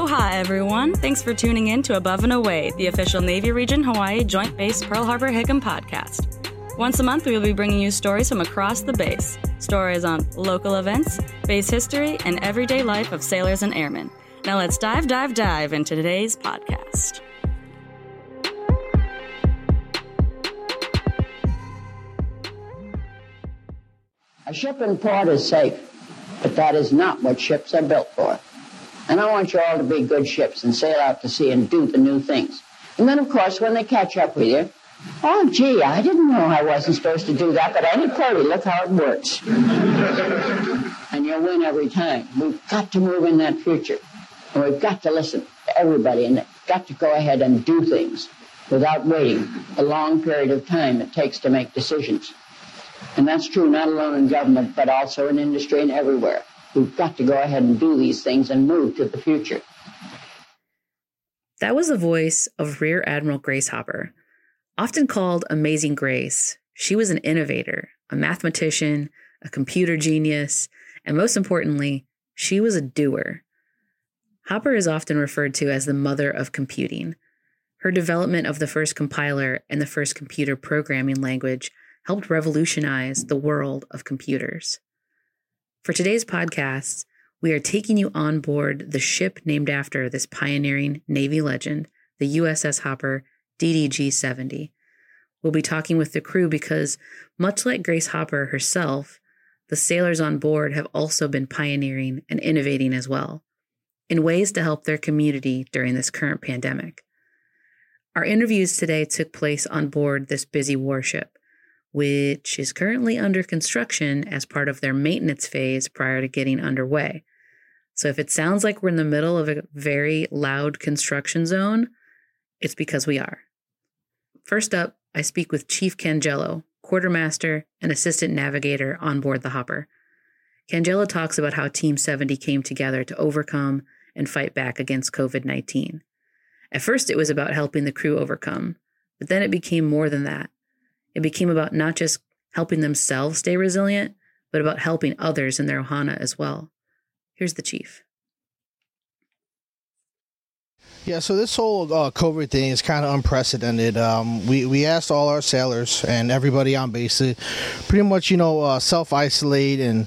Aloha, everyone. Thanks for tuning in to Above and Away, the official Navy Region Hawaii Joint Base Pearl Harbor Hickam podcast. Once a month, we will be bringing you stories from across the base stories on local events, base history, and everyday life of sailors and airmen. Now let's dive, dive, dive into today's podcast. A ship in port is safe, but that is not what ships are built for. And I want you all to be good ships and sail out to sea and do the new things. And then, of course, when they catch up with you, oh, gee, I didn't know I wasn't supposed to do that, but any party, look how it works. and you'll win every time. We've got to move in that future. And we've got to listen to everybody and got to go ahead and do things without waiting a long period of time it takes to make decisions. And that's true not alone in government, but also in industry and everywhere. We've got to go ahead and do these things and move to the future. That was the voice of Rear Admiral Grace Hopper. Often called Amazing Grace, she was an innovator, a mathematician, a computer genius, and most importantly, she was a doer. Hopper is often referred to as the mother of computing. Her development of the first compiler and the first computer programming language helped revolutionize the world of computers. For today's podcast, we are taking you on board the ship named after this pioneering Navy legend, the USS Hopper DDG 70. We'll be talking with the crew because, much like Grace Hopper herself, the sailors on board have also been pioneering and innovating as well in ways to help their community during this current pandemic. Our interviews today took place on board this busy warship, which is currently under construction as part of their maintenance phase prior to getting underway. So if it sounds like we're in the middle of a very loud construction zone, it's because we are. First up, I speak with Chief Cangello, quartermaster and assistant navigator on board the Hopper. Cangello talks about how Team 70 came together to overcome and fight back against COVID 19. At first, it was about helping the crew overcome, but then it became more than that. It became about not just helping themselves stay resilient, but about helping others in their ohana as well. Here's the chief. Yeah, so this whole uh, COVID thing is kind of unprecedented. Um, we we asked all our sailors and everybody on base to pretty much, you know, uh, self isolate and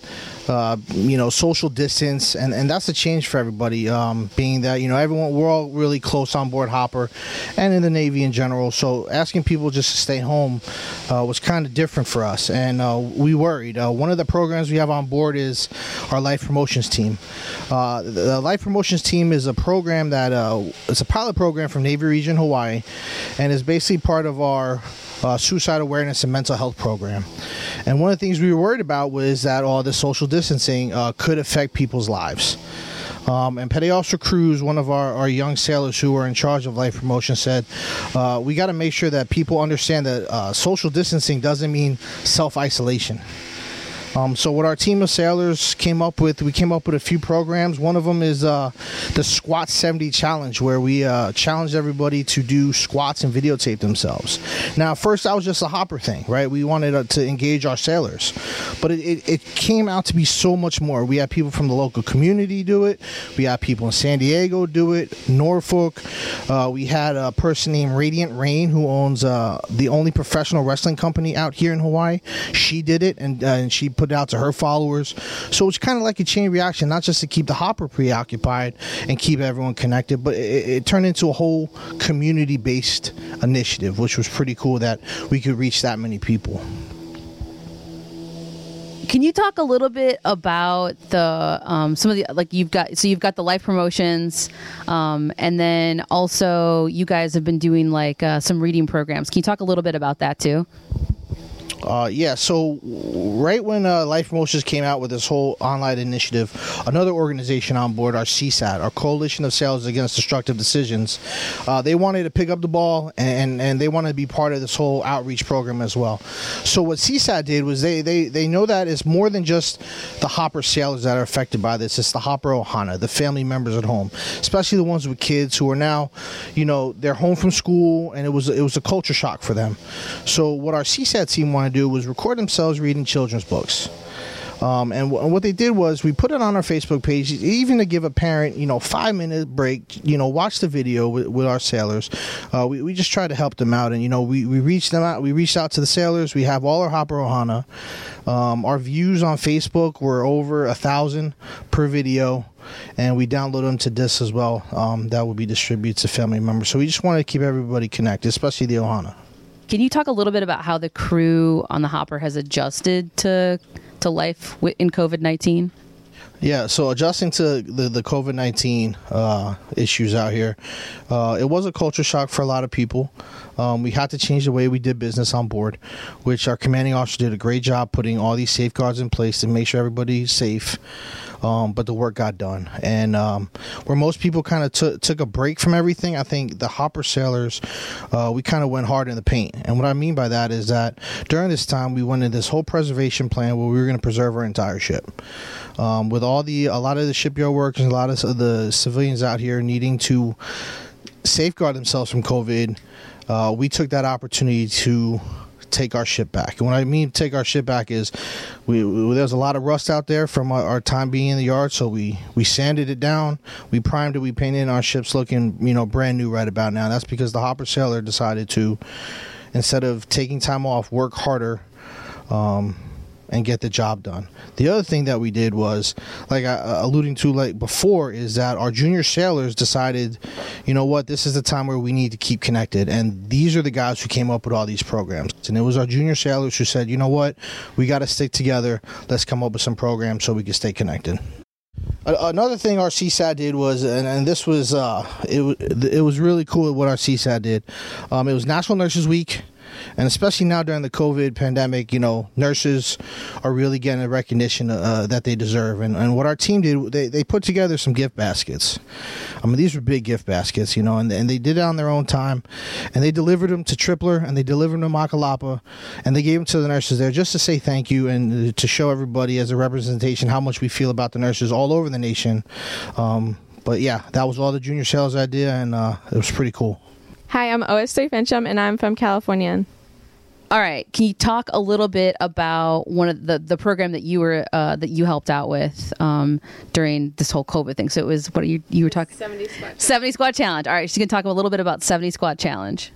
uh, you know, social distance, and, and that's a change for everybody. Um, being that you know everyone, we're all really close on board Hopper, and in the Navy in general. So asking people just to stay home uh, was kind of different for us, and uh, we worried. Uh, one of the programs we have on board is our Life Promotions team. Uh, the Life Promotions team is a program that it's a pilot program from Navy Region Hawaii, and is basically part of our uh, suicide awareness and mental health program. And one of the things we were worried about was that all the social distancing uh, could affect people's lives. Um, and Petty Officer Cruz, one of our, our young sailors who were in charge of life promotion, said, uh, We got to make sure that people understand that uh, social distancing doesn't mean self isolation. Um, so what our team of sailors came up with, we came up with a few programs. One of them is uh, the Squat 70 Challenge, where we uh, challenged everybody to do squats and videotape themselves. Now, first that was just a hopper thing, right? We wanted uh, to engage our sailors, but it, it, it, came out to be so much more. We had people from the local community do it. We had people in San Diego do it, Norfolk. Uh, we had a person named Radiant Rain who owns uh, the only professional wrestling company out here in Hawaii. She did it, and, uh, and she put put out to her followers. So it's kind of like a chain reaction, not just to keep the hopper preoccupied and keep everyone connected, but it, it turned into a whole community based initiative, which was pretty cool that we could reach that many people. Can you talk a little bit about the um, some of the like you've got so you've got the life promotions, um, and then also you guys have been doing like uh, some reading programs. Can you talk a little bit about that too? Uh, yeah, so right when uh, Life Promotions came out with this whole online initiative, another organization on board, our CSADD, our Coalition of Sailors Against Destructive Decisions, uh, they wanted to pick up the ball and, and they wanted to be part of this whole outreach program as well. So what CSADD did was they, they, they know that it's more than just the Hopper sailors that are affected by this. It's the Hopper Ohana, the family members at home, especially the ones with kids who are now, you know, they're home from school and it was it was a culture shock for them. So what our CSADD team wanted do was record themselves reading children's books. Um, and, w- and what they did was we put it on our Facebook page, even to give a parent, you know, five minute break, you know, watch the video with, with our sailors. Uh, we, we just try to help them out. And, you know, we, we reached them out, we reached out to the sailors. We have all our Hopper Ohana. Um, our views on Facebook were over a thousand per video and we download them to discs as well. Um, that will be distributed to family members. So we just want to keep everybody connected, especially the Ohana. Can you talk a little bit about how the crew on the Hopper has adjusted to to life in COVID nineteen? Yeah, so adjusting to the, the COVID 19 uh, issues out here, uh, it was a culture shock for a lot of people. Um, we had to change the way we did business on board, which our commanding officer did a great job putting all these safeguards in place to make sure everybody's safe. Um, but the work got done. And um, where most people kind of took took a break from everything, I think the Hopper sailors, uh, we kind of went hard in the paint. And what I mean by that is that during this time, we went into this whole preservation plan where we were going to preserve our entire ship. Um, with all the a lot of the shipyard workers, a lot of the civilians out here needing to safeguard themselves from COVID, uh, we took that opportunity to take our ship back. And what I mean take our ship back is we, we there's a lot of rust out there from our, our, time being in the yard, so we we sanded it down, we primed it, we painted our ships looking you know brand new right about now. That's because the Hopper sailor decided to instead of taking time off, work harder. Um, and get the job done. The other thing that we did was, like I uh, alluding to like before, is that our junior sailors decided, you know what, this is the time where we need to keep connected, and these are the guys who came up with all these programs. And it was our junior sailors who said, you know what, we got to stick together. Let's come up with some programs so we can stay connected. Another thing our CSADD did was, and, and this was, uh, it, it was really cool what our CSADD did. Um, it was National Nurses Week and especially now during the COVID pandemic, you know, nurses are really getting the recognition uh, that they deserve. And, and what our team did, they, they put together some gift baskets. I mean, these were big gift baskets, you know, and, and they did it on their own time. And they delivered them to Tripler and they delivered them to Makalapa and they gave them to the nurses there just to say thank you and to show everybody as a representation how much we feel about the nurses all over the nation. Um, but yeah, that was all the junior sales idea, and uh, it was pretty cool. Hi, I'm OS3 Fincham, and I'm from California. All right, can you talk a little bit about one of the the program that you were uh, that you helped out with um, during this whole COVID thing? So it was what are you you were talking 70 squat. 70 squat challenge. All right, so you can talk a little bit about 70 squat challenge.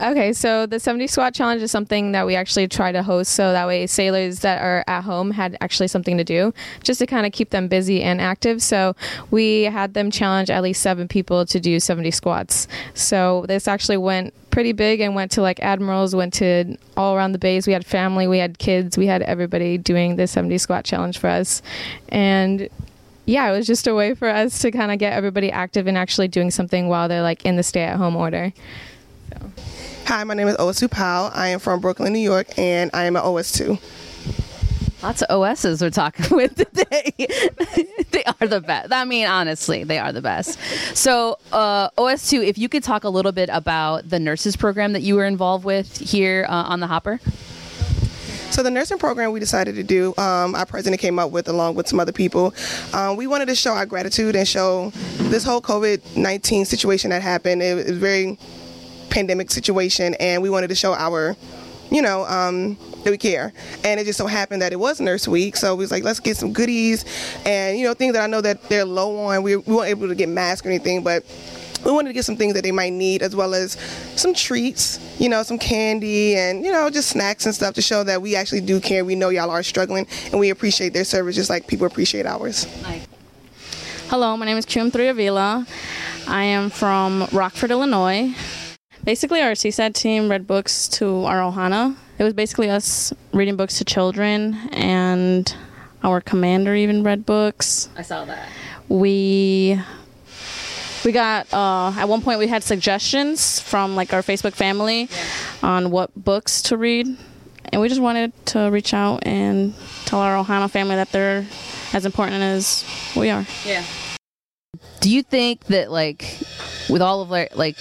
Okay, so the 70 squat challenge is something that we actually try to host so that way sailors that are at home had actually something to do just to kind of keep them busy and active. So we had them challenge at least seven people to do 70 squats. So this actually went pretty big and went to like admirals, went to all around the base. We had family, we had kids, we had everybody doing the 70 squat challenge for us. And yeah, it was just a way for us to kind of get everybody active and actually doing something while they're like in the stay at home order. So. Hi, my name is OS2 Powell. I am from Brooklyn, New York, and I am an OS2. Lots of OSs we're talking with today. they are the best. I mean, honestly, they are the best. So, uh, OS2, if you could talk a little bit about the nurses program that you were involved with here uh, on the Hopper. So the nursing program we decided to do, um, our president came up with along with some other people. Um, we wanted to show our gratitude and show this whole COVID nineteen situation that happened. It was very pandemic situation, and we wanted to show our, you know, um, that we care. And it just so happened that it was Nurse Week, so we was like, let's get some goodies, and you know, things that I know that they're low on. We, we weren't able to get masks or anything, but we wanted to get some things that they might need as well as some treats you know some candy and you know just snacks and stuff to show that we actually do care we know y'all are struggling and we appreciate their service just like people appreciate ours hello my name is Kim3 Avila I am from Rockford Illinois basically our CSADD team read books to our Ohana. It was basically us reading books to children and our commander even read books. I saw that. We we got uh, at one point we had suggestions from like our facebook family yeah. on what books to read and we just wanted to reach out and tell our ohana family that they're as important as we are. Yeah. Do you think that like with all of like, like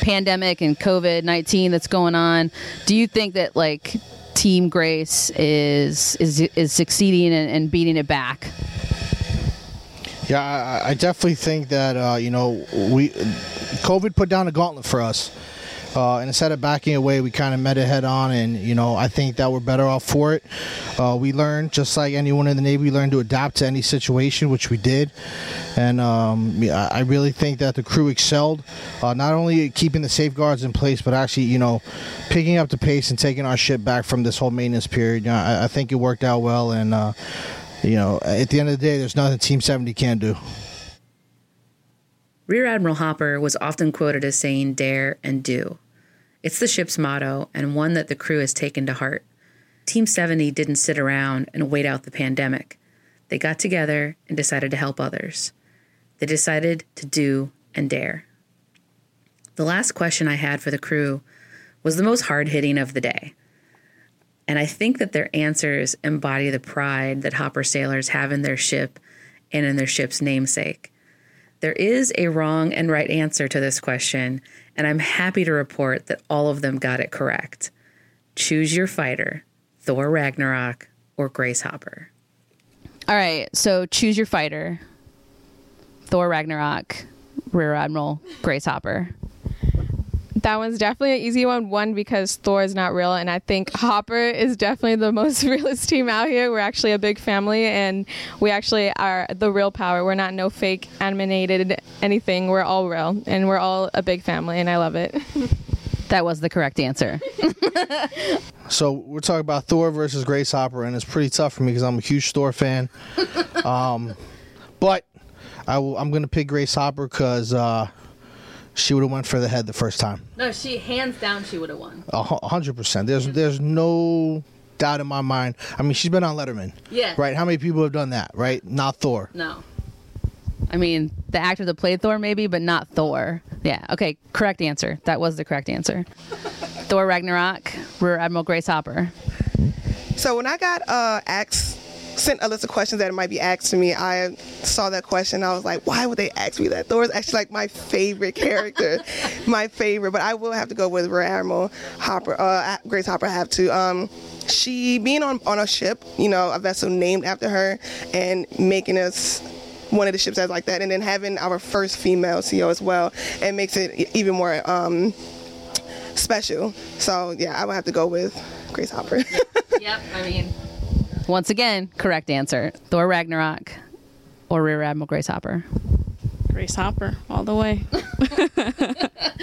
pandemic and covid-19 that's going on do you think that like team grace is is is succeeding and, and beating it back yeah, I, I definitely think that uh, you know we COVID put down a gauntlet for us. Uh, and instead of backing away, we kind of met it head on, and you know I think that we're better off for it. Uh, we learned, just like anyone in the Navy, we learned to adapt to any situation, which we did. And um, I really think that the crew excelled, uh, not only keeping the safeguards in place, but actually, you know, picking up the pace and taking our ship back from this whole maintenance period. You know, I, I think it worked out well, and uh, you know, at the end of the day, there's nothing Team 70 can do. Rear Admiral Hopper was often quoted as saying dare and do. It's the ship's motto and one that the crew has taken to heart. Team 70 didn't sit around and wait out the pandemic. They got together and decided to help others. They decided to do and dare. The last question I had for the crew was the most hard hitting of the day. And I think that their answers embody the pride that Hopper sailors have in their ship and in their ship's namesake. There is a wrong and right answer to this question, and I'm happy to report that all of them got it correct. Choose your fighter, Thor Ragnarok or Grace Hopper. All right, so choose your fighter. Thor Ragnarok, Rear Admiral Grace Hopper. That one's definitely an easy one. One because Thor is not real, and I think Hopper is definitely the most realist team out here. We're actually a big family, and we actually are the real power. We're not no fake animated anything. We're all real, and we're all a big family, and I love it. That was the correct answer. So we're talking about Thor versus Grace Hopper, and it's pretty tough for me because I'm a huge Thor fan. um, but I will, I'm going to pick Grace Hopper because uh, she would have went for the head the first time. no, she hands down she would have won. A hundred percent. There's there's no doubt in my mind. I mean, she's been on Letterman. Yeah. Right. How many people have done that? Right. Not Thor. No. I mean, the actor that played Thor, maybe, but not Thor. Yeah. Okay. Correct answer. That was the correct answer. Thor Ragnarok, Rear Admiral Grace Hopper. So when I got uh, asked, sent a list of questions that might be asked to me, I saw that question. I was like, why would they ask me that? Thor is actually like my favorite character, my favorite. But I will have to go with Rear Admiral Hopper, uh, Grace Hopper. I have to. Um, she being on on a ship, you know, a vessel named after her, and making us one of the ships that's like that, and then having our first female CEO as well, it makes it even more um, special. So yeah, I would have to go with Grace Hopper. Yep. I mean, once again, correct answer. Thor Ragnarok or Rear Admiral Grace Hopper. Grace Hopper, all the way.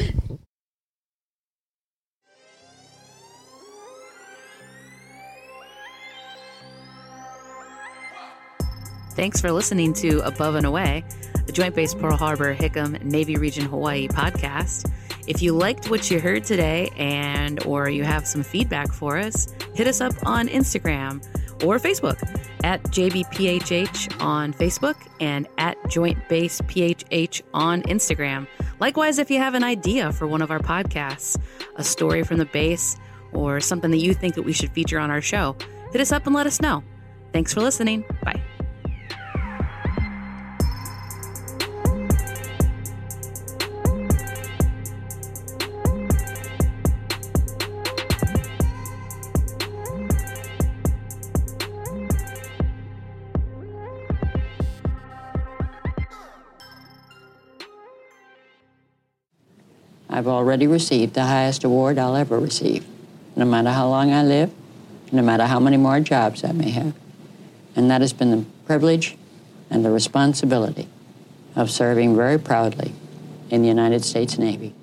Thanks for listening to Above and Away, the Joint Base Pearl Harbor Hickam Navy Region Hawaii podcast. If you liked what you heard today and or you have some feedback for us, hit us up on Instagram or Facebook at JBPHH on Facebook and at Joint Base PHH on Instagram. Likewise, if you have an idea for one of our podcasts, a story from the base, or something that you think that we should feature on our show, hit us up and let us know. Thanks for listening. Bye. I've already received the highest award I'll ever receive, no matter how long I live, no matter how many more jobs I may have. And that has been the privilege and the responsibility of serving very proudly in the United States Navy.